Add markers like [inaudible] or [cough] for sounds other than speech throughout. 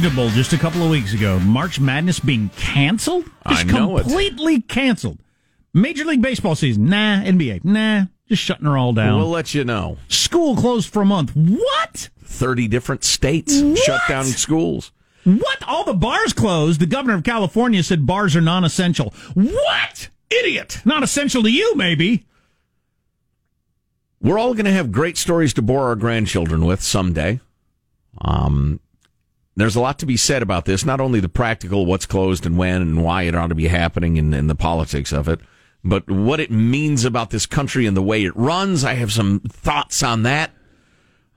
things that were unimaginable just a couple of weeks ago. March Madness being canceled? I Just know it. completely canceled. Major League Baseball season, nah. NBA, nah. Just shutting her all down. We'll let you know. School closed for a month. What? 30 different states What? shut down schools. What? All the bars closed. The governor of California said bars are non essential. What? Idiot. Not essential to you, maybe. We're all going to have great stories to bore our grandchildren with someday. Um, there's a lot to be said about this, not only the practical, what's closed and when and why it ought to be happening and, and the politics of it, but what it means about this country and the way it runs. I have some thoughts on that.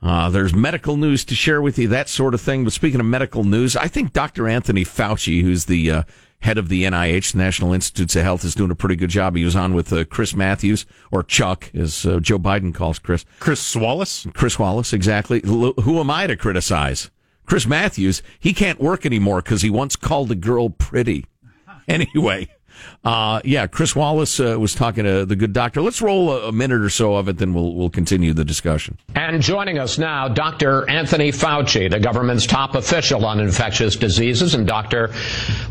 Uh, there's medical news to share with you, that sort of thing. But speaking of medical news, I think Dr. Anthony Fauci, who's the uh, head of the NIH, National Institutes of Health, is doing a pretty good job. He was on with uh, Chris Matthews, or Chuck, as uh, Joe Biden calls Chris. Chris Wallace. Chris Wallace, exactly. L- who am I to criticize? Chris Matthews, he can't work anymore because he once called a girl pretty. Anyway, uh, yeah, Chris Wallace uh, was talking to the good doctor. Let's roll a, a minute or so of it, then we'll we'll continue the discussion. And joining us now, Dr. Anthony Fauci, the government's top official on infectious diseases. And Doctor,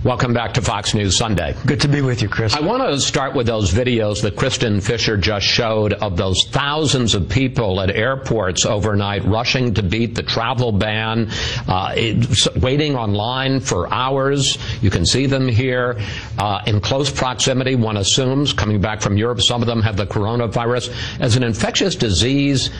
welcome back to Fox News Sunday. Good to be with you, Chris. I want to start with those videos that Kristen Fisher just showed of those thousands of people at airports overnight rushing to beat the travel ban, uh, waiting online for hours. You can see them here uh, in close proximity. One assumes coming back from Europe, some of them have the coronavirus as an infectious disease.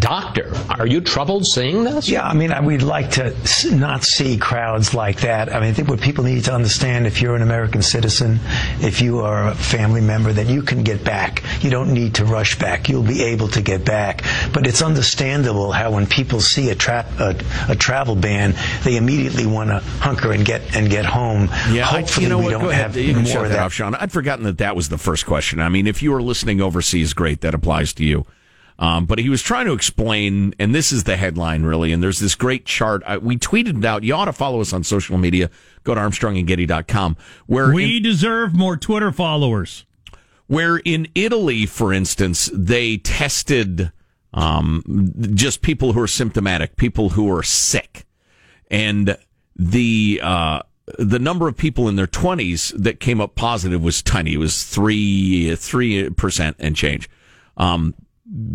Doctor, are you troubled seeing this? Yeah, I mean, I- we'd like to not see crowds like that. I mean, I think what people need to understand if you're an American citizen, if you are a family member, that you can get back. You don't need to rush back. You'll be able to get back. But it's understandable how when people see a, tra- a, a travel ban, they immediately want to hunker and get and get home. I- Hopefully, you know we what? don't Go ahead. have You more shut of that that. off, Sean. I'd forgotten that that was the first question. I mean, if you were listening overseas, great, that applies to you. Um, but he was trying to explain, and this is the headline really. And there's this great chart. I, we tweeted it out. You ought to follow us on social media. Go to ArmstrongandGetty.com. Where We in, deserve more Twitter followers. where in Italy, for instance, they tested um, just people who are symptomatic, people who are sick, and the uh, the number of people in their twenties that came up positive was tiny. It was three three percent and change. Um,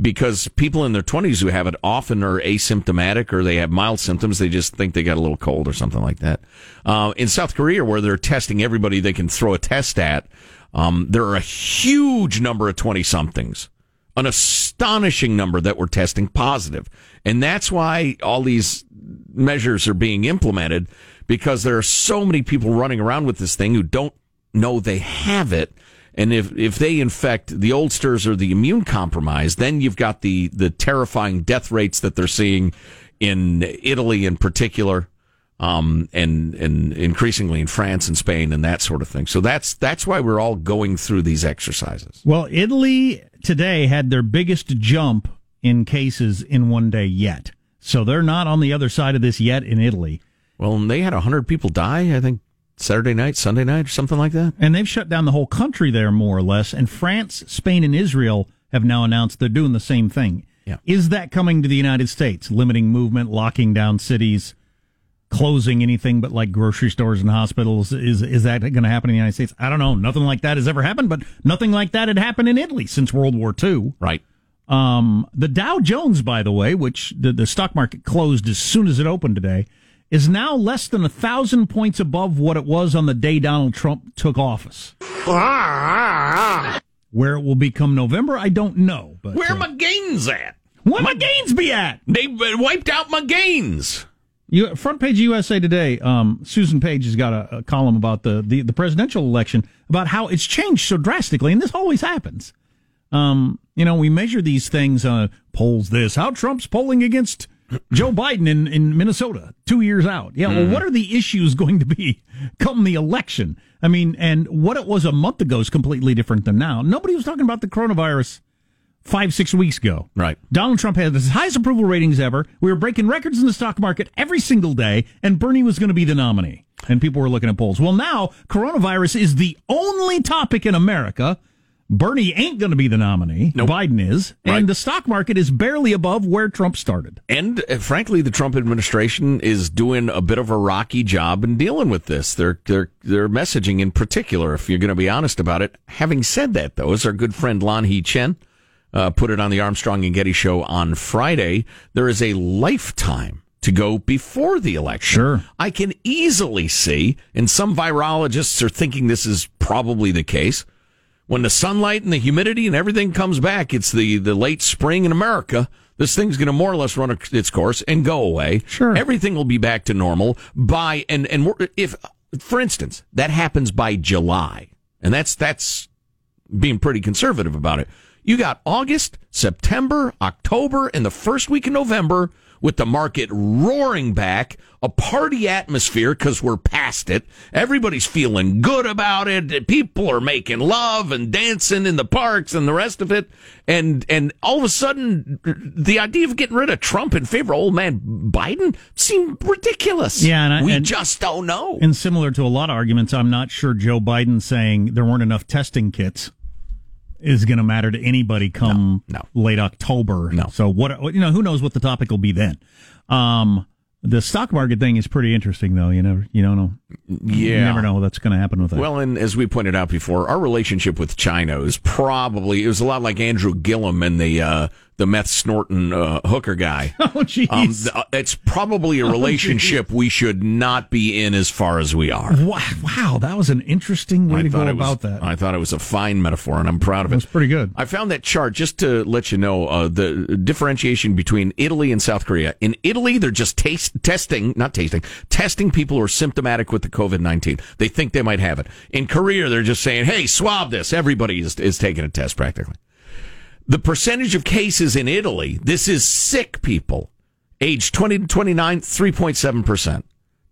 because people in their 20s who have it often are asymptomatic or they have mild symptoms. They just think they got a little cold or something like that. Uh, in South Korea, where they're testing everybody they can throw a test at, um, there are a huge number of 20 somethings, an astonishing number that were testing positive. And that's why all these measures are being implemented because there are so many people running around with this thing who don't know they have it. And if, if they infect the oldsters or the immune compromised, then you've got the, the terrifying death rates that they're seeing in Italy in particular, um, and, and increasingly in France and Spain and that sort of thing. So that's, that's why we're all going through these exercises. Well, Italy today had their biggest jump in cases in one day yet. So they're not on the other side of this yet in Italy. Well, and they had 100 people die, I think, Saturday night, Sunday night, or something like that. And they've shut down the whole country there, more or less. And France, Spain, and Israel have now announced they're doing the same thing. Yeah. Is that coming to the United States? Limiting movement, locking down cities, closing anything but like grocery stores and hospitals? Is is that going to happen in the United States? I don't know. Nothing like that has ever happened, but nothing like that had happened in Italy since World War II. Right. Um, the Dow Jones, by the way, which the, the stock market closed as soon as it opened today, is now less than a thousand points above what it was on the day Donald Trump took office. Where it will become November, I don't know. But Where uh, my gains at? where my gains be at? They wiped out my gains. You, front page USA Today. Um, Susan Page has got a, a column about the, the the presidential election about how it's changed so drastically, and this always happens. Um, you know, we measure these things on polls. This how Trump's polling against Joe Biden in, in Minnesota two years out. Yeah, well, mm-hmm. what are the issues [laughs] going to be come the election? I mean, and what it was a month ago is completely different than now. Nobody was talking about the coronavirus five, six weeks ago. Right. Donald Trump had his highest approval ratings ever. We were breaking records in the stock market every single day, and Bernie was going to be the nominee. And people were looking at polls. Well, now coronavirus is the only topic in America. Bernie ain't going to be the nominee. Nope. Biden is. Right. And the stock market is barely above where Trump started. And uh, frankly, the Trump administration is doing a bit of a rocky job in dealing with this. Their their their messaging, in particular, if you're going to be honest about it. Having said that, though, as our good friend Lanhee Chen uh, put it on the Armstrong and Getty show on Friday, there is a lifetime to go before the election. Sure. I can easily see, and some virologists are thinking this is probably the case. When the sunlight and the humidity and everything comes back, it's the, the late spring in America. This thing's going to more or less run its course and go away. Sure. Everything will be back to normal by, and, and if, for instance, that happens by July, and that's, that's being pretty conservative about it. You got August, September, October, and the first week of November with the market roaring back, a party atmosphere because we're past it. Everybody's feeling good about it. People are making love and dancing in the parks and the rest of it. And, and all of a sudden, the idea of getting rid of Trump in favor of old man Biden seemed ridiculous. Yeah, and I- we and- just don't know. And similar to a lot of arguments, I'm not sure Joe Biden saying there weren't enough testing kits is going to matter to anybody come No, late October. No. So what you know, who knows what the topic will be then. Um, the stock market thing is pretty interesting, though. You never, you don't know. yeah. You never know what's going to happen with that. Well, and as we pointed out before, our relationship with China is probably it was a lot like Andrew Gillum and the uh, the meth snorting uh, hooker guy. [laughs] oh, jeez. Um, th- it's probably a relationship we should not be in as far as we are. wow, wow, that was an interesting way to go about was, that. I thought it was a fine metaphor, and I'm proud of It it. was pretty good. I found that chart just to let you know uh, the differentiation between Italy and South Korea. In Italy, they're just taste, testing, not tasting, testing people who are symptomatic with the COVID 19. They think they might have it. In Korea, they're just saying, hey, swab this. Everybody is, is taking a test practically. The percentage of cases in Italy, this is sick people, age 20 to 29, 3.7%.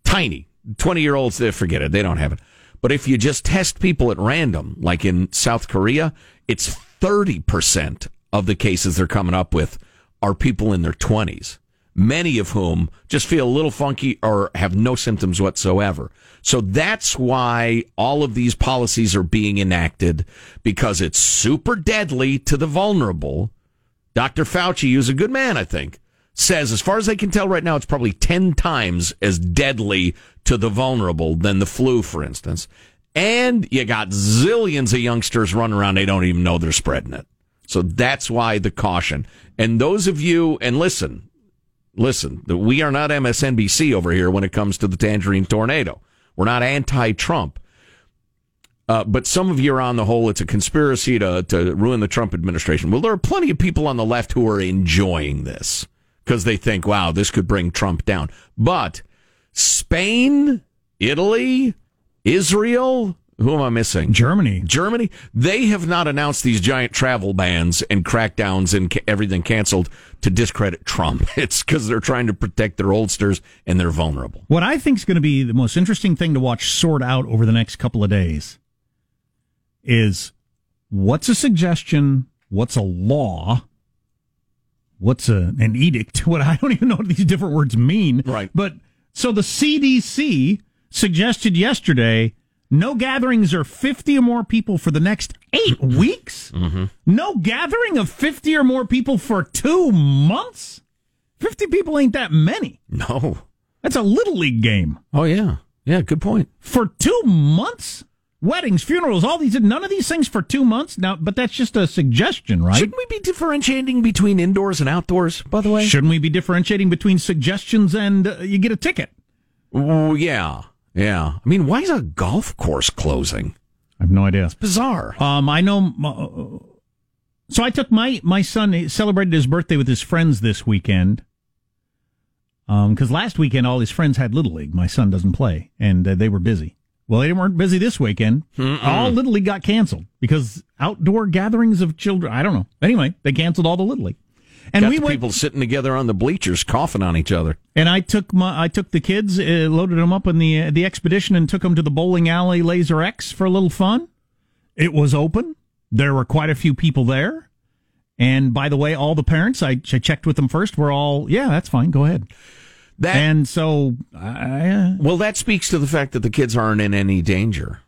Tiny. 20 year olds, they eh, forget it. They don't have it. But if you just test people at random, like in South Korea, it's 30% of the cases they're coming up with are people in their 20s, many of whom just feel a little funky or have no symptoms whatsoever. So that's why all of these policies are being enacted because it's super deadly to the vulnerable. Dr. Fauci, who's a good man, I think, says, as far as I can tell right now, it's probably 10 times as deadly to the vulnerable than the flu, for instance. And you got zillions of youngsters running around, they don't even know they're spreading it. So that's why the caution. And those of you, and listen, listen, we are not MSNBC over here when it comes to the tangerine tornado. We're not anti Trump. Uh, but some of you are on the whole, it's a conspiracy to, to ruin the Trump administration. Well, there are plenty of people on the left who are enjoying this because they think, wow, this could bring Trump down. But Spain, Italy, Israel, who am I missing? Germany. Germany, they have not announced these giant travel bans and crackdowns and ca- everything canceled to discredit Trump. [laughs] It's because they're trying to protect their oldsters and they're vulnerable. What I think is going to be the most interesting thing to watch sort out over the next couple of days is what's a suggestion, what's a law, what's a, an edict. [laughs] What I don't even know what these different words mean. Right. But so the CDC suggested yesterday no gatherings of 50 or more people for the next eight weeks. No gathering of 50 or more people for two months. 50 people ain't that many. No. That's a little league game Oh, yeah. Yeah, good point. for two months. Weddings, funerals, all these, none of these things for two months now. But that's just a suggestion, right? Shouldn't we be differentiating between indoors and outdoors, by the way? Shouldn't we be differentiating between suggestions and uh, you get a ticket? Oh, yeah. Yeah. I mean, why is a golf course closing? I have no idea. It's bizarre. Um, I know. Uh, so I took my my son he celebrated his birthday with his friends this weekend. Um, because last weekend all his friends had little league. My son doesn't play, and uh, they were busy. Well, they weren't busy this weekend. All little league got canceled because outdoor gatherings of children. I don't know. Anyway, they canceled all the little league. And Got we went, people sitting together on the bleachers coughing on each other. and I took my I took the kids, uh, loaded them up in the uh, the expedition, and took them to the bowling alley Laser X for a little fun. It was open. There were quite a few people there. And by the way, all the parents I, ch- checked with them first were all yeah, that's fine, go ahead. That And so I, uh, Well, that speaks to the fact that the kids aren't in any danger.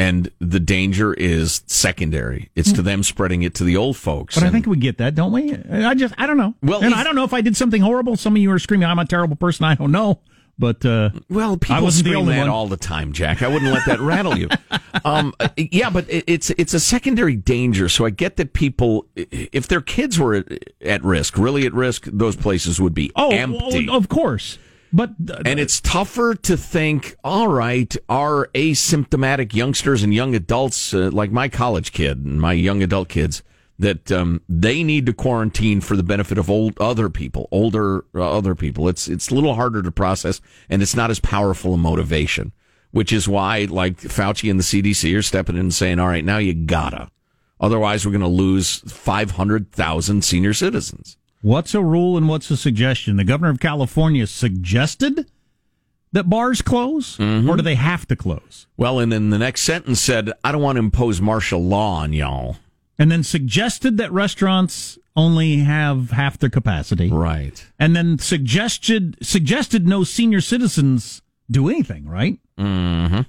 And the danger is secondary. It's to them spreading it to the old folks. But I think we get that, don't we? I just, I don't know. Well, and if- I don't know if I did something horrible. Some of you are screaming, "I'm a terrible person." I don't know, but uh, Well, people I wasn't the scream only that one. all the time, Jack. I wouldn't let that rattle you. [laughs] Um, yeah, but it's it's a secondary danger. So I get that people, if their kids were at, at risk, really at risk, those places would be oh, empty. oh, of course. But uh, and it's tougher to think, all right, our asymptomatic youngsters and young adults, uh, like my college kid and my young adult kids, that um, they need to quarantine for the benefit of old other people, older uh, other people. It's it's a little harder to process, and it's not as powerful a motivation. Which is why, like Fauci and the CDC are stepping in and saying, "All right, now you gotta." Otherwise, we're going to lose five hundred thousand senior citizens. What's a rule and what's a suggestion? The governor of California suggested that bars close, Mm-hmm. or do they have to close? Well, and then the next sentence said, "I don't want to impose martial law on y'all." And then suggested that restaurants only have half their capacity, Right. and then suggested suggested no senior citizens do anything. Right. Mm-hmm.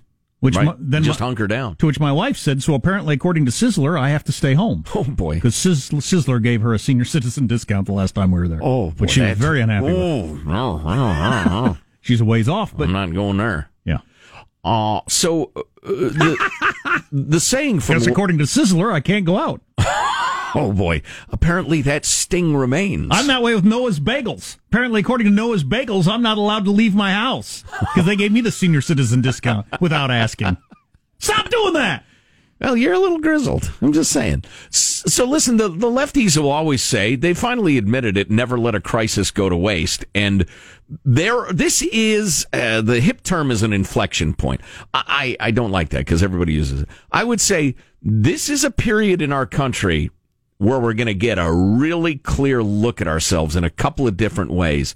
Which right. my, then just my- hunker down. to which my wife said, "So apparently, according to Sizzler, I have to stay home." Oh boy. Because Sizzler gave her a senior [laughs] citizen discount the last time we were there. Oh, boy, which she was very unhappy with. Oh, no, no, no, no. [laughs] She's a ways off, but I'm not going there. yeah. Uh, so uh, the, [laughs] the saying from Because according to Sizzler, I can't go out. Oh boy, apparently that sting remains. I'm that way with Noah's Bagels. Apparently, according to Noah's Bagels, I'm not allowed to leave my house because they gave me the senior citizen discount without asking. Stop doing that. Well, you're a little grizzled. I'm just saying. So listen, the, the lefties will always say they finally admitted it. Never let a crisis go to waste. And there, this is uh, the hip term is an inflection point. I I, I don't like that because everybody uses it. I would say this is a period in our country where we're going to get a really clear look at ourselves in a couple of different ways.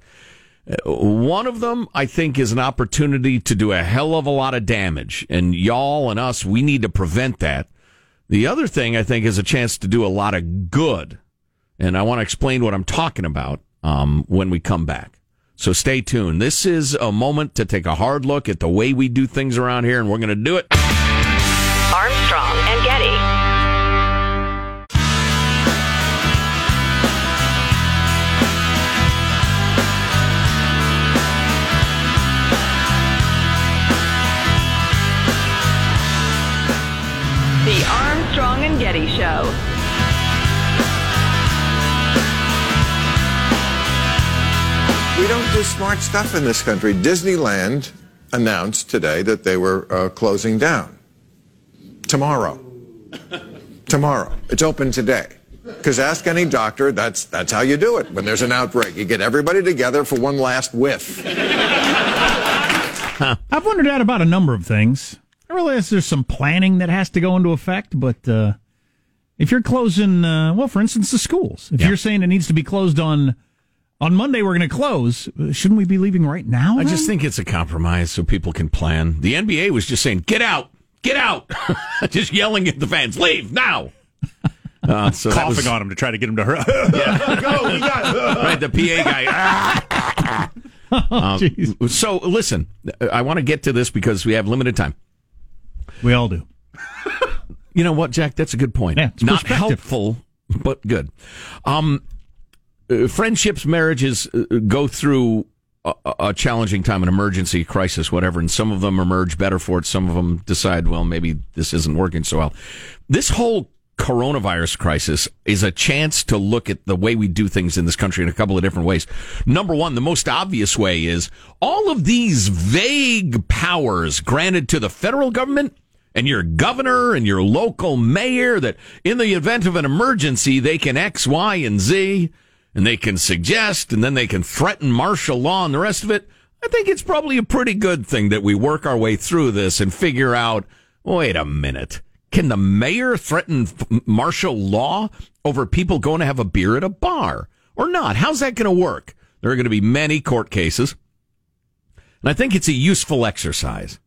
Uh, One of them, I think, is an opportunity to do a hell of a lot of damage. And y'all and us, we need to prevent that. The other thing, I think, is a chance to do a lot of good. And I want to explain what I'm talking about um, when we come back. So stay tuned. This is a moment to take a hard look at the way we do things around here, and we're going to do it. Armstrong and Getty. Do smart stuff in this country. Disneyland announced today that they were uh, closing down. Tomorrow. [laughs] Tomorrow. It's open today. Because ask any doctor, that's, that's how you do it when there's an outbreak. You get everybody together for one last whiff. I've wondered that about a number of things. I realize there's some planning that has to go into effect, but uh, if you're closing, uh, well, for instance, the schools, if you're saying it needs to be closed on on Monday, we're going to close. uh, Shouldn't we be leaving right now? I then? just think it's a compromise so people can plan. The NBA was just saying, get out, get out. [laughs] just yelling at the fans, leave now. [laughs] Uh, so coughing was- on him to try to get him to hurry. [laughs] Go, right, the PA guy. Um, Jeez. so listen, I want to get to this because we have limited time. we all do. You know what, Jack? That's a good point. Yeah, Not helpful, but good. Um, uh, friendships, marriages uh, go through a, a challenging time, an emergency, crisis, whatever, and some of them emerge better for it. Some of them decide, well, maybe this isn't working so well. This whole coronavirus crisis is a chance to look at the way we do things in this country in a couple of different ways. Number one, the most obvious way is all of these vague powers granted to the federal government and your governor and your local mayor that in the event of an emergency, they can X, Y, and Z and they can suggest and then they can threaten martial law and the rest of it. I think it's probably a pretty good thing that we work our way through this and figure out, wait a minute. Can the mayor threaten martial law over people going to have a beer at a bar or not? How's that going to work? There are going to be many court cases. And I think it's a useful exercise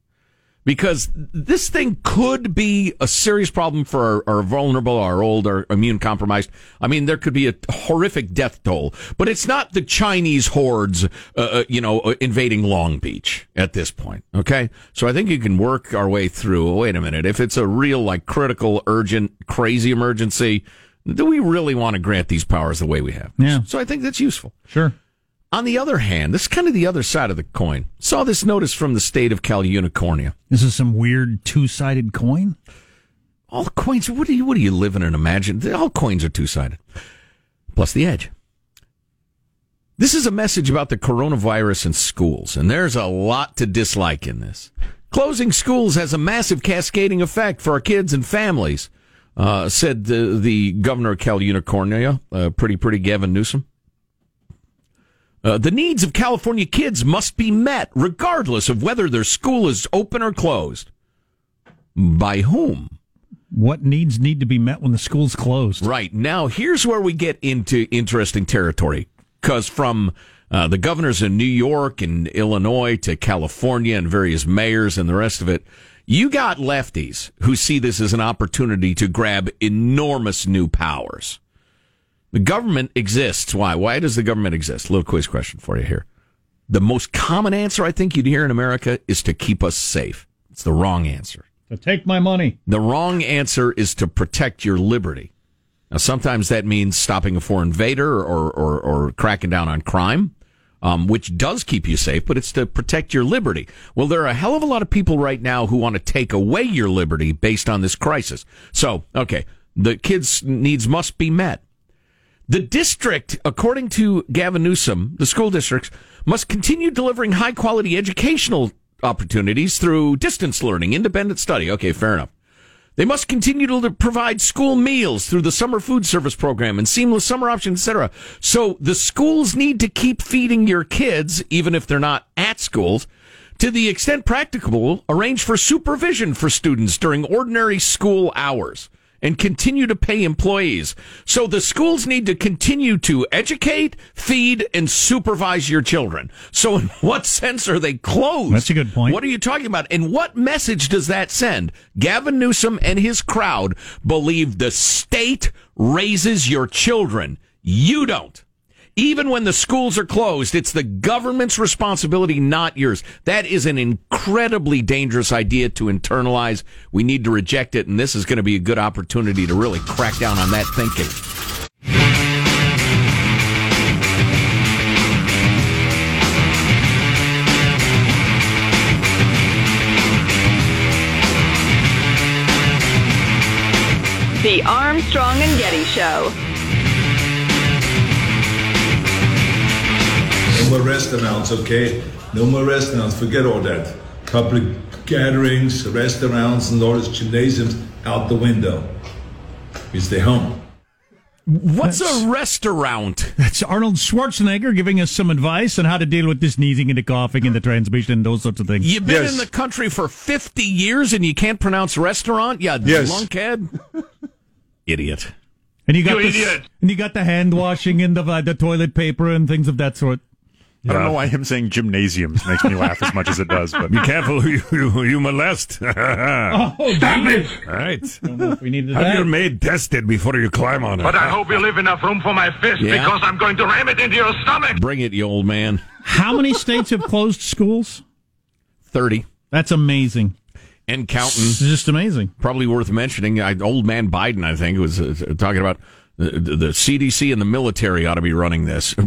because this thing could be a serious problem for our, our vulnerable, our old, our immune compromised. I mean, there could be a horrific death toll, but it's not the Chinese hordes, uh, uh, you know, uh, invading Long Beach at this point. Okay. So I think you can work our way through. Wait a minute. If it's a real, like, critical, urgent, crazy emergency, do we really want to grant these powers the way we have? Yeah. So I think that's useful. Sure. On the other hand, this is kind of the other side of the coin. Saw this notice from the state of Cal Unicornia. This is some weird two sided coin. All coins. What do you? What do you live in and imagine? All coins are two sided. Plus the edge. This is a message about the coronavirus in schools, and there's a lot to dislike in this. Closing schools has a massive cascading effect for our kids and families, uh, said the, the governor of Cal Unicornia, uh, pretty pretty Gavin Newsom. Uh, the needs of California kids must be met, regardless of whether their school is open or closed. By whom? What needs need to be met when the school's closed? Right. Now, here's where we get into interesting territory. Because from uh, the governors in New York and Illinois to California and various mayors and the rest of it, you got lefties who see this as an opportunity to grab enormous new powers. The government exists. Why? Why does the government exist? Little quiz question for you here. The most common answer I think you'd hear in America is to keep us safe. It's the wrong answer. To take my money. The wrong answer is to protect your liberty. Now, sometimes that means stopping a foreign invader or, or, or cracking down on crime, um, which does keep you safe, but it's to protect your liberty. Well, there are a hell of a lot of people right now who want to take away your liberty based on this crisis. So, okay, the kids' needs must be met. The district, according to Gavin Newsom, the school districts must continue delivering high quality educational opportunities through distance learning, independent study. Okay, fair enough. They must continue to provide school meals through the summer food service program and seamless summer options, etc. So the schools need to keep feeding your kids, even if they're not at schools. To the extent practicable, arrange for supervision for students during ordinary school hours and continue to pay employees. So the schools need to continue to educate, feed, and supervise your children. So in [laughs] what sense are they closed? That's a good point. What are you talking about? And what message does that send? Gavin Newsom and his crowd believe the state raises your children. You don't. Even when the schools are closed, it's the government's responsibility, not yours. That is an incredibly dangerous idea to internalize. We need to reject it, and this is going to be a good opportunity to really crack down on that thinking. The Armstrong and Getty Show. No more restaurants, okay? No more restaurants. Forget all that. Public gatherings, restaurants, and all those gymnasiums out the window. We stay home. What's That's- a restaurant? That's Arnold Schwarzenegger giving us some advice on how to deal with the sneezing and the coughing and the transmission and those sorts of things. You've been Yes. in the country for 50 years and you can't pronounce restaurant? Yeah, Yes. lunkhead. [laughs] Idiot. And you got You the, idiot. and you got the hand washing and the uh, the toilet paper and things of that sort. I don't know why him saying gymnasiums makes me laugh as much as it does, but Be careful who you, you, you molest. All [laughs] Oh, it! All right. We needed Have your that. maid tested before you climb on it. But I hope you leave enough room for my fist Yeah. because I'm going to ram it into your stomach. Bring it, you old man. How many states have closed schools? 30 That's amazing. and counting. It's just amazing. Probably worth mentioning. I, old man Biden, I think, was uh, talking about the, the CDC and the military ought to be running this. [laughs]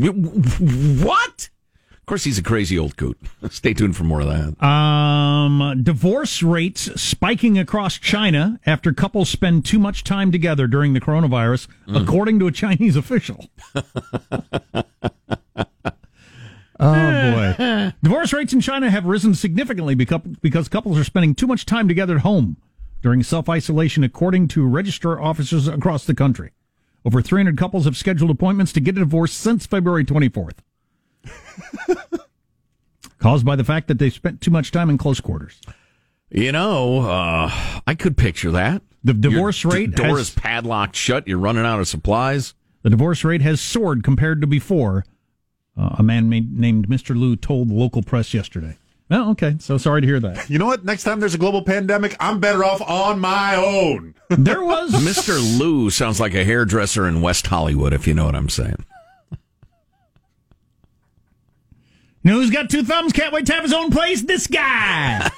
What? Of course, he's a crazy old coot. [laughs] Stay tuned for more of that. Um, divorce rates spiking across China after couples spend too much time together during the coronavirus, according to a Chinese official. [laughs] oh boy! Divorce rates in China have risen significantly because couples are spending too much time together at home during self isolation, according to registrar officers across the country. Over 300 couples have scheduled appointments to get a divorce since February 24th. [laughs] Caused by the fact that they spent too much time in close quarters. You know, uh, I could picture that. The divorce Your d- rate door has- is padlocked shut. You're running out of supplies. The divorce rate has soared compared to before, uh, a man made, named Mr. Liu told the local press yesterday. Oh, okay. So sorry to hear that. You know what? Next time there's a global pandemic, I'm better off on my own. There was [laughs] Mr. Lou sounds like a hairdresser in West Hollywood, if you know what I'm saying. You know who's got two thumbs? Can't wait to have his own place? This guy.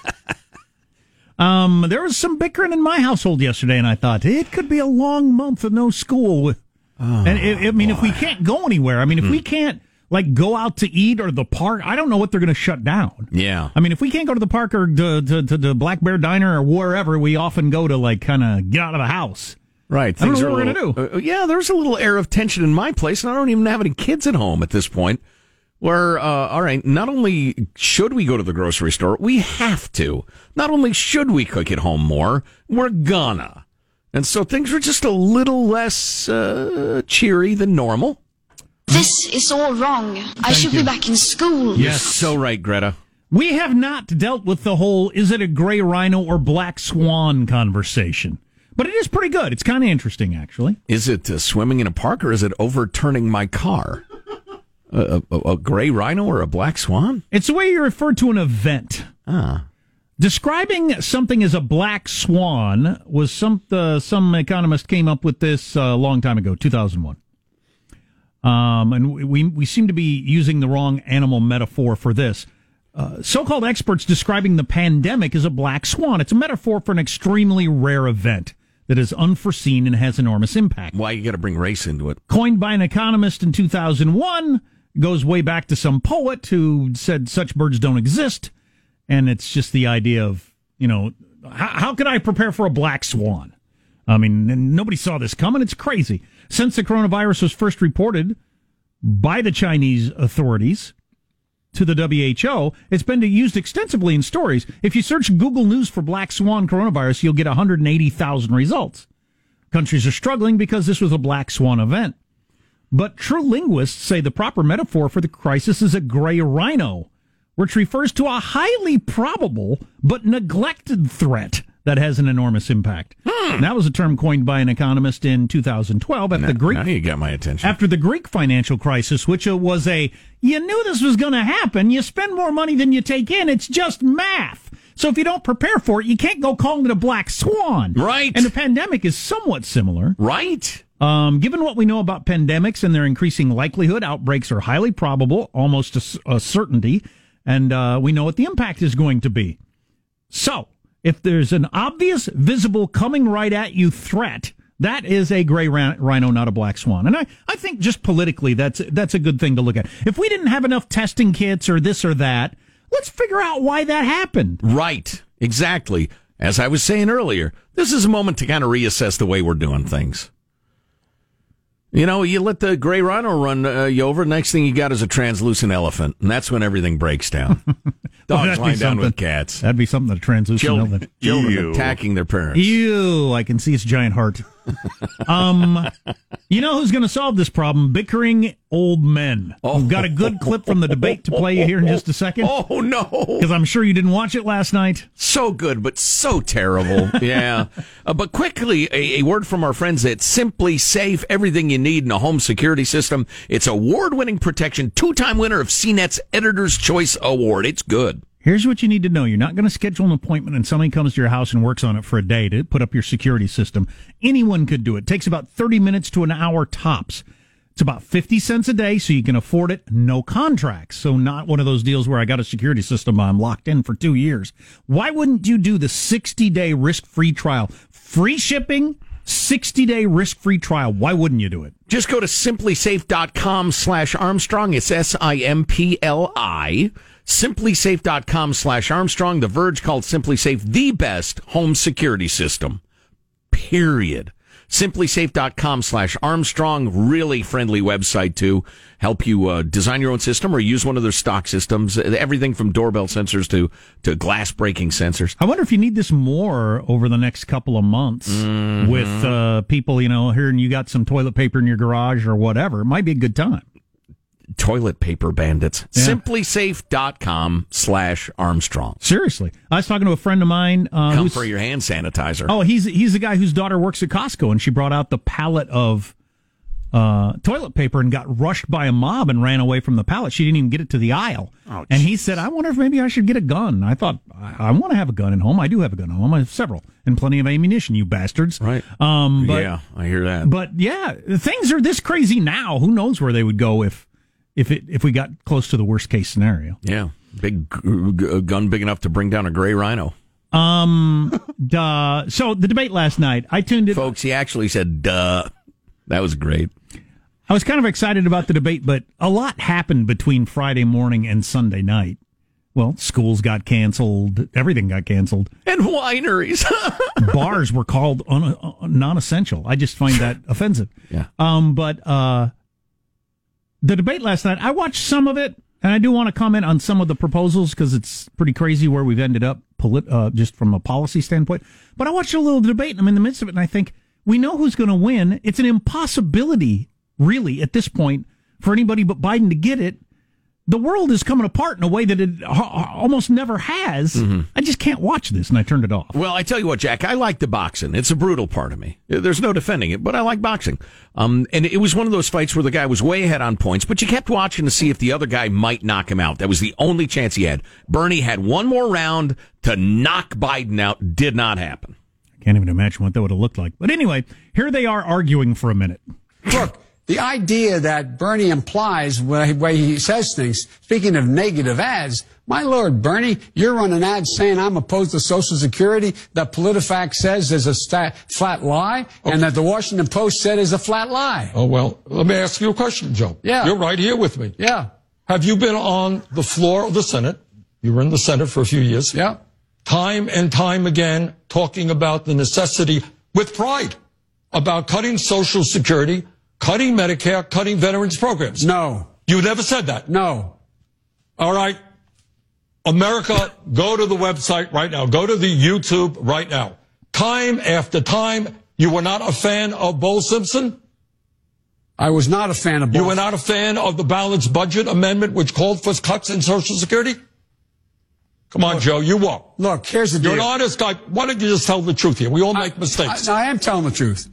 [laughs] um, there was some bickering in my household yesterday, and I thought it could be a long month of no school. With, and it, I mean, if we can't go anywhere, I mean, if we can't like go out to eat or the park, I don't know what they're going to shut down. Yeah. I mean, if we can't go to the park or to, to, to the Black Bear Diner or wherever, we often go to like kind of get out of the house. Right. I don't things know what we're gonna uh, yeah, there's a little air of tension in my place, and I don't even have any kids at home at this point. Where, uh, all right, not only should we go to the grocery store, we have to. Not only should we cook at home more, we're gonna. And so things were just a little less uh, cheery than normal. This is all wrong. I should you. be back in school. Yes. So right, Greta. We have not dealt with the whole is it a gray rhino or black swan conversation. But it is pretty good. It's kind of interesting, actually. Is it uh, swimming in a park or is it overturning my car? A, a, a gray rhino or a black swan? It's the way you refer to an event. Ah. Describing something as a black swan was some uh, some economist came up with this uh, a long time ago, 2001. Um, and we we seem to be using the wrong animal metaphor for this. Uh, so-called experts describing the pandemic as a black swan. It's a metaphor for an extremely rare event that is unforeseen and has enormous impact. Why you got to bring race into it? Coined by an economist in 2001, goes way back to some poet who said such birds don't exist. And it's just the idea of, you know, how, how can I prepare for a black swan? I mean, nobody saw this coming. It's crazy. Since the coronavirus was first reported by the Chinese authorities to the WHO, it's been used extensively in stories. If you search Google News for black swan coronavirus, you'll get 180,000 results. Countries are struggling because this was a black swan event. But true linguists say the proper metaphor for the crisis is a gray rhino, which refers to a highly probable but neglected threat that has an enormous impact. And that was a term coined by an economist in 2012 after the Greek Now you got my attention. after the Greek financial crisis, which uh, was a you knew this was going to happen. You spend more money than you take in. It's just math. So if you don't prepare for it, you can't go calling it a black swan. Right. And the pandemic is somewhat similar. right? Um, given what we know about pandemics and their increasing likelihood, outbreaks are highly probable, almost a certainty, and uh, we know what the impact is going to be. So, if there's an obvious, visible, coming right at you threat, that is a gray rhino, not a black swan. And I, I think just politically, that's that's a good thing to look at. If we didn't have enough testing kits or this or that, let's figure out why that happened. Right. Exactly. As I was saying earlier, this is a moment to kind of reassess the way we're doing things. You know, you let the gray rhino run uh, you over. Next thing you got is a translucent elephant, and that's when everything breaks down. [laughs] Dogs that'd lying down with cats. That'd be something that a translucent Children, elephant. children Ew. attacking their parents. Ew, I can see its giant heart. Um, you know who's going to solve this problem? Bickering old men. We've got a good clip from the debate to play you here in just a second. [laughs] Oh no! Because I'm sure you didn't watch it last night. So good, but so terrible. yeah. Uh, but quickly, a, a word from our friends at SimpliSafe. Everything you need in a home security system. It's award-winning protection. Two-time winner of CNET's Editor's Choice Award. It's good. Here's what you need to know. You're not going to schedule an appointment and somebody comes to your house and works on it for a day to put up your security system. Anyone could do it. it takes about 30 minutes to an hour tops. It's about 50 cents a day, so you can afford it. No contracts. So not one of those deals where I got a security system I'm locked in for two years. Why wouldn't you do the 60 day risk free trial? Free shipping, 60 day risk free trial. Why wouldn't you do it? Just go to simplisafe.com slash Armstrong. It's S-I-M-P-L-I. Simplisafe.com slash Armstrong. The Verge called SimpliSafe the best home security system. Period. Simplisafe.com slash Armstrong. Really friendly website to help you uh, design your own system or use one of their stock systems. Everything from doorbell sensors to, to glass breaking sensors. I wonder if you need this more over the next couple of months with uh, people, you know, hearing you got some toilet paper in your garage or whatever. It might be a good time. Toilet paper bandits. Yeah. Simplisafe.com slash Armstrong. Seriously, I was talking to a friend of mine. Uh, Come for your hand sanitizer. oh, he's he's the guy whose daughter works at Costco, and she brought out the pallet of uh, toilet paper and got rushed by a mob and ran away from the pallet. She didn't even get it to the aisle. Oh, and he said, I wonder if maybe I should get a gun. I thought, I, I want to have a gun at home. I do have a gun at home. I have several and plenty of ammunition, you bastards. Right. Um, but, yeah, I hear that. But yeah, things are this crazy now. Who knows where they would go if, if it, if we got close to the worst case scenario. yeah, big g- g- gun big enough to bring down a gray rhino. Um, [laughs] duh. So the debate last night, I tuned in. Folks, he actually said, duh. That was great. I was kind of excited about the debate, but a lot happened between Friday morning and Sunday night. Well, schools got canceled, everything got canceled. And wineries. [laughs] Bars were called un- uh, non-essential. I just find that [laughs] offensive. Yeah. Um, but uh, the debate last night, I watched some of it, and I do want to comment on some of the proposals because it's pretty crazy where we've ended up, polit- uh, just from a policy standpoint. But I watched a little debate, and I'm in the midst of it, and I think we know who's going to win. It's an impossibility, really, at this point, for anybody but Biden to get it. The world is coming apart in a way that it almost never has. I just can't watch this, and I turned it off. Well, I tell you what, Jack, I like the boxing. It's a brutal part of me. There's no defending it, but I like boxing. Um, and it was one of those fights where the guy was way ahead on points, but you kept watching to see if the other guy might knock him out. That was the only chance he had. Bernie had one more round to knock Biden out. Did not happen. I can't even imagine what that would have looked like. But anyway, here they are arguing for a minute. Look, the idea that Bernie implies way, way he says things, speaking of negative ads, my lord, Bernie, you're running ads saying I'm opposed to Social Security, that PolitiFact says is a sta flat lie, and that the Washington Post said is a flat lie. Oh, well, let me ask you a question, Joe. Yeah. You're right here with me. Yeah. Have you been on the floor of the Senate? You were in the Senate for a few years. Yeah. Time and time again talking about the necessity with pride about cutting Social Security, cutting Medicare, cutting veterans programs. No. You never said that. No. All right. America, go to the website right now. Go to the YouTube right now. Time after time, you were not a fan of Bowles-Simpson? I was not a fan of You were not a fan of the balanced budget amendment, which called for cuts in Social Security? Come on, Joe, you were. Look, here's the deal. You're an honest guy. Why don't you just tell the truth here? We all make mistakes. I, I am telling the truth.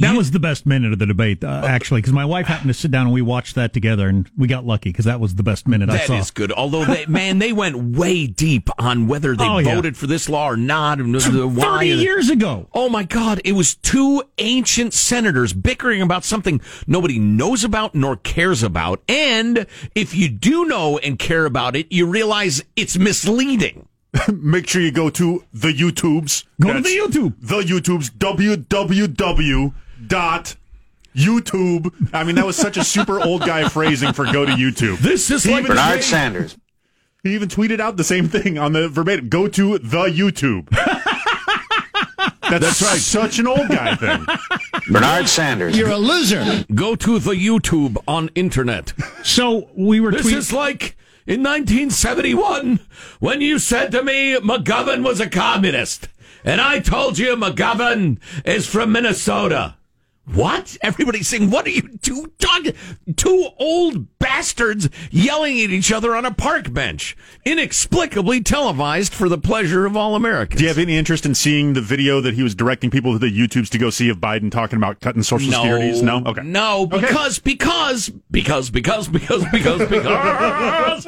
That was the best minute of the debate, uh, actually, because my wife happened to sit down and we watched that together, and we got lucky because that was the best minute I That saw. is good. Although, they, man, they went way deep on whether they Oh, yeah. voted for this law or not, and the, the why. Thirty years ago. Oh my God! It was two ancient senators bickering about something nobody knows about nor cares about, and if you do know and care about it, you realize it's misleading. [laughs] Make sure you go to the YouTubes. Go to the YouTube. The YouTubes. www. dot YouTube. I mean, that was such a super old guy phrasing for go to YouTube. This is He like even- Bernard Sanders. He even tweeted out the same thing on the verbatim. Go to the YouTube. [laughs] That's, right. Such an old guy thing. Bernard Sanders. You're a loser. Go to the YouTube on internet. So we were This tweeting. is like in 1971 when you said to me McGovern was a communist, and I told you McGovern is from Minnesota. What? Everybody's saying, what are you two talking? Two old bastards yelling at each other on a park bench, inexplicably televised for the pleasure of all Americans. Do you have any interest in seeing the video that he was directing people to the YouTubes to go see of Biden talking about cutting social securities? No. Okay. No, because because because because because because because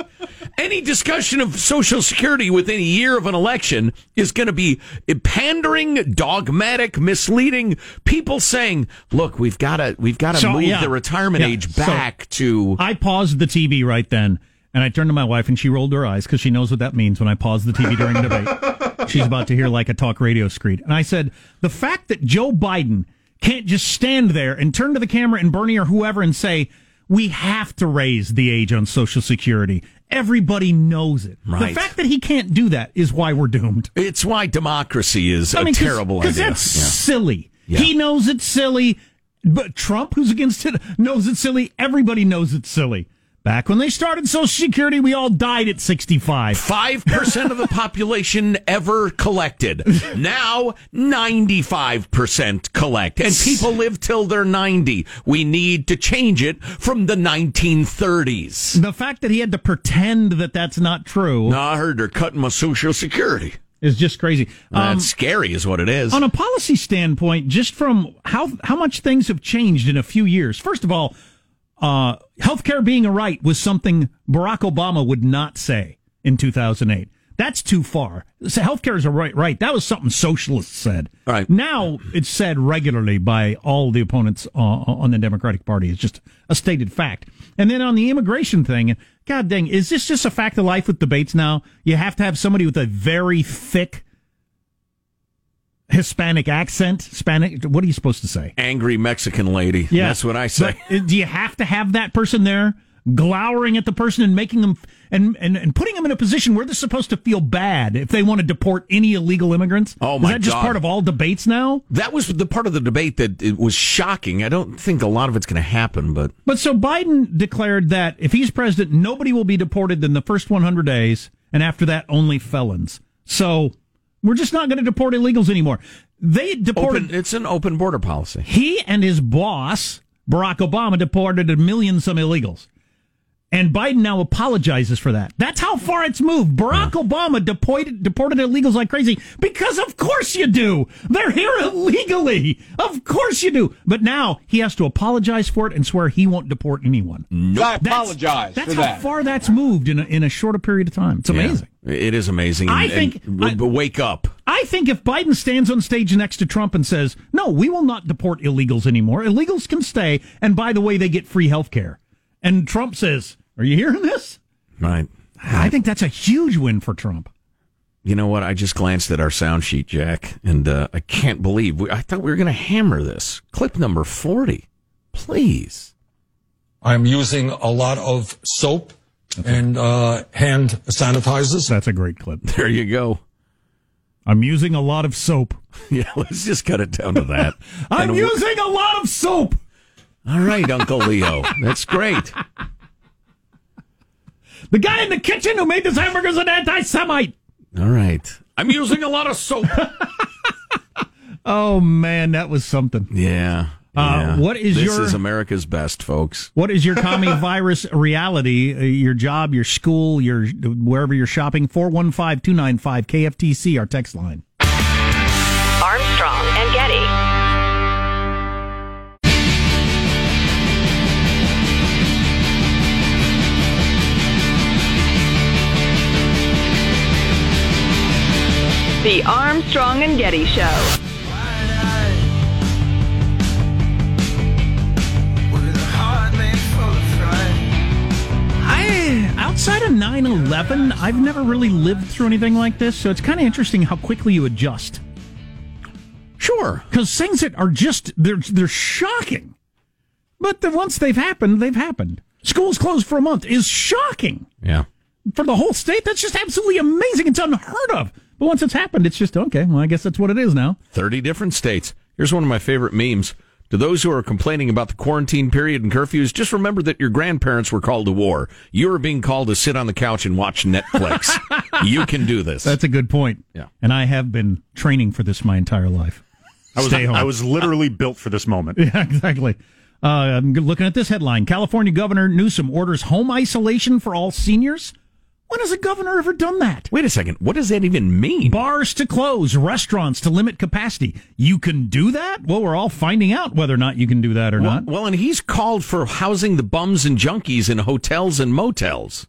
any discussion of Social Security within a year of an election is going to be pandering, dogmatic, misleading. People saying, "Look, we've got to we've got to So, move yeah. the retirement Yeah. age So- back to." I paused the TV right then, and I turned to my wife, and she rolled her eyes because she knows what that means when I pause the TV during a debate. [laughs] She's about to hear like a talk radio screed. And I said, the fact that Joe Biden can't just stand there and turn to the camera and Bernie or whoever and say, we have to raise the age on Social Security. Everybody knows it. Right. The fact that he can't do that is why we're doomed. It's why democracy is a terrible Because idea. that's Yeah. silly. Yeah. He knows it's silly, but Trump, who's against it, knows it's silly. Everybody knows it's silly. Back when they started Social Security, we all died at 65. 5% of the population ever collected. [laughs] Now, 95% collect. And people live till they're 90. We need to change it from the 1930s. The fact that he had to pretend that that's not true. Now, I heard they're cutting my Social Security. is just crazy. Um, That's scary, is what it is. on a policy standpoint, just from how how much things have changed in a few years. First of all, uh, healthcare being a right was something Barack Obama would not say in 2008. That's too far. So healthcare is a right. Right. That was something socialists said. Right. Now it's said regularly by all the opponents uh, on the Democratic Party. It's just a stated fact. And then on the immigration thing, God dang, is this just a fact of life with debates now? You have to have somebody with a very thick Hispanic accent. Hispanic. What are you supposed to say? Angry Mexican lady. Yeah. That's what I say. But, uh, do you have to have that person there glowering at the person and making them and, and, and putting them in a position where they're supposed to feel bad if they want to deport any illegal immigrants? Oh, my god! Is that just God. part of all debates now? That was the part of the debate that it was shocking. I don't think a lot of it's going to happen, but But so Biden declared that if he's president, nobody will be deported in the first 100 days, and after that, only felons. So we're just not going to deport illegals anymore. They deported. open, it's an open border policy. He and his boss, Barack Obama, deported a million some illegals. And Biden now apologizes for that. That's how far it's moved. Barack Obama deported, deported illegals like crazy because of course you do. They're here illegally. Of course you do. But now he has to apologize for it and swear he won't deport anyone. No, I apologize That's for how that. far that's moved in a, in a shorter period of time. It's amazing. Yeah, it is amazing. I And- think- and- I- wake up. I think if Biden stands on stage next to Trump and says, "No, we will not deport illegals anymore. Illegals can stay, and by the way, they get free health care." And Trump says, "Are you hearing this?" Right. I think that's a huge win for Trump. You know what? I just glanced at our sound sheet, Jack, and uh, I can't believe we, I thought we were going to hammer this. Clip number 40. Please. I'm using a lot of soap and uh, hand sanitizers. That's a great clip. There you go. I'm using a lot of soap. [laughs] Yeah, let's just cut it down to that. [laughs] I'm And- using a lot of soap. All right, Uncle Leo. That's great. The guy in the kitchen who made this hamburger's an anti-Semite. All right. I'm using a lot of soap. [laughs] Oh man, that was something. Yeah. Uh, yeah. what is this your- is America's best, folks. What is your [laughs] commie virus reality? Uh, your job, your school, your wherever you're shopping. 415-295 KFTC, our text line. The Armstrong and Getty Show. I outside of 9/11, I've never really lived through anything like this, so it's kind of interesting how quickly you adjust. Sure. Because things that are just they're they're shocking. But then once they've happened, they've happened. Schools closed for a month is shocking. Yeah. For the whole state, that's just absolutely amazing. It's unheard of. But once it's happened, it's just okay. Well, I guess that's what it is now. 30 different states. Here's one of my favorite memes. To those who are complaining about the quarantine period and curfews, just remember that your grandparents were called to war. You are being called to sit on the couch and watch Netflix. [laughs] you can do this. That's a good point. Yeah. And I have been training for this my entire life. I was Stay home. I was literally built for this moment. [laughs] Yeah, exactly. Uh, I'm looking at this headline. California Governor Newsom orders home isolation for all seniors. When has a governor ever done that? Wait a second. What does that even mean? Bars to close, restaurants to limit capacity. You can do that? Well, we're all finding out whether or not you can do that or Well, not. well, and he's called for housing the bums and junkies in hotels and motels.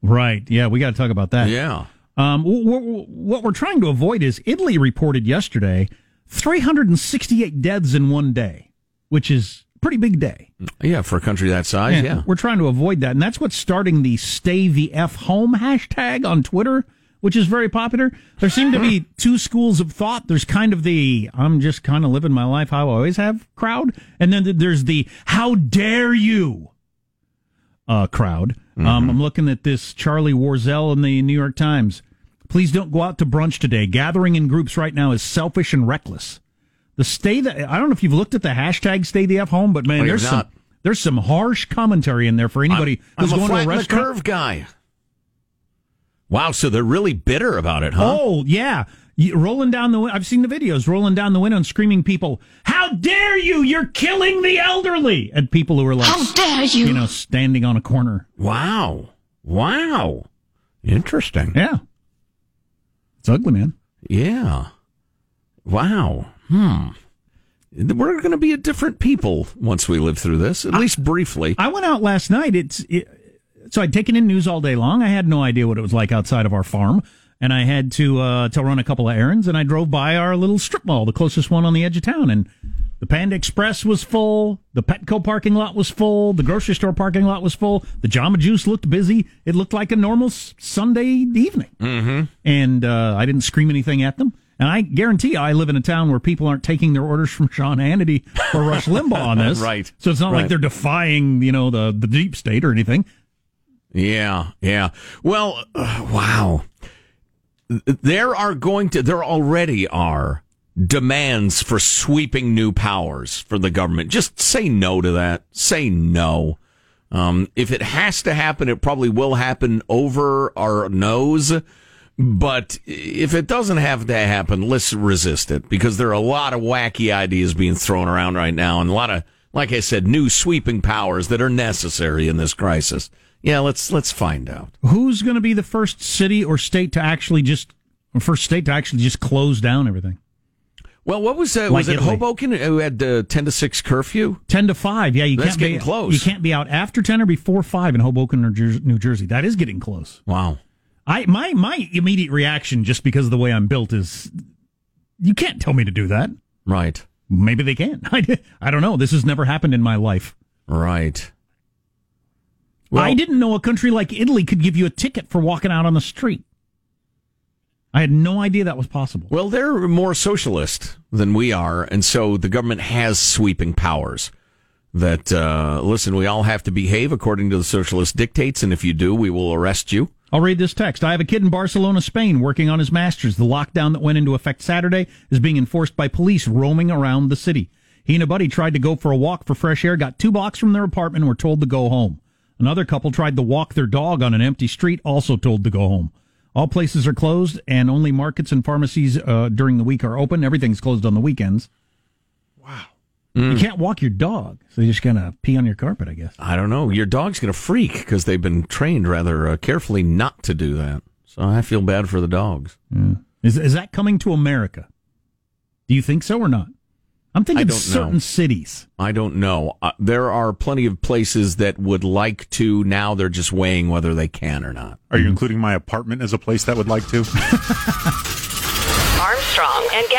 Right. Yeah, we got to talk about that. Yeah. Um, wh- wh- what we're trying to avoid is Italy reported yesterday 368 deaths in one day, which is pretty big day. Yeah, for a country that size, yeah. We're trying to avoid that. And that's what's starting the Stay the F Home hashtag on Twitter, which is very popular. There seem to be [gasps] two schools of thought. There's kind of the I'm just kind of living my life how I always have crowd. And then there's the how dare you uh, crowd. Um, I'm looking at this Charlie Warzel in the New York Times. Please don't go out to brunch today. Gathering in groups right now is selfish and reckless. The stay that I don't know if you've looked at the hashtag stay the F home, but man, oh, I there's some there's some harsh commentary in there for anybody I'm who's a going to flat a in the restaurant. curve guy. Wow, so they're really bitter about it, huh? Oh yeah, You- rolling down the. win- I've seen the videos rolling down the window and screaming, "People, how dare you! You're killing the elderly!" And people who are like, How dare you! you know, standing on a corner. Wow. Wow. Interesting. Yeah, it's ugly, man. Yeah. Wow. Hmm. We're going to be a different people once we live through this, at least briefly. I went out last night. It's it, so I'd taken in news all day long. I had no idea what it was like outside of our farm, and I had to uh, to run a couple of errands. And I drove by our little strip mall, the closest one on the edge of town, and the Panda Express was full. The Petco parking lot was full. The grocery store parking lot was full. The Jamba Juice looked busy. It looked like a normal s- Sunday evening. Mm-hmm. And uh, I didn't scream anything at them. And I guarantee you, I live in a town where people aren't taking their orders from Sean Hannity or Rush Limbaugh on this. [laughs] Right. So it's not Right. like they're defying, you know, the, the deep state or anything. Yeah, yeah. Well, uh, wow. There are going to, there already are demands for sweeping new powers for the government. Just say no to that. Say no. Um, if it has to happen, it probably will happen over our nose. But if it doesn't have to happen, let's resist it because there are a lot of wacky ideas being thrown around right now and a lot of, like I said, new sweeping powers that are necessary in this crisis. Yeah, let's let's find out. Who's going to be the first city or state to actually just, or first state to actually just close down everything? Well, what was that? Like was it Italy. Hoboken who had uh, ten to six curfew? Ten to five. Yeah, you That's can't be close. You can't be out after ten or before five in Hoboken or New Jersey. That is getting close. Wow. I my my immediate reaction, just because of the way I'm built, is you can't tell me to do that. Right. Maybe they can. [laughs] I, I don't know. This has never happened in my life. Right. Well, I didn't know a country like Italy could give you a ticket for walking out on the street. I had no idea that was possible. Well, they're more socialist than we are, and so the government has sweeping powers. That uh, listen, we all have to behave according to the socialist dictates, and if you do, we will arrest you. I'll read this text. I have a kid in Barcelona, Spain, working on his master's. The lockdown that went into effect Saturday is being enforced by police roaming around the city. He and a buddy tried to go for a walk for fresh air, got two blocks from their apartment, and were told to go home. Another couple tried to walk their dog on an empty street, also told to go home. All places are closed, and only markets and pharmacies uh, during the week are open. Everything's closed on the weekends. Wow. You can't walk your dog, so you're just going to pee on your carpet, I guess. I don't know. Your dog's going to freak because they've been trained rather uh, carefully not to do that. So I feel bad for the dogs. Is, is that coming to America? Do you think so or not? I'm thinking certain know. cities. I don't know. Uh, there are plenty of places that would like to. Now they're just weighing whether they can or not. Are you including my apartment as a place that would like to? [laughs] Armstrong and Getty.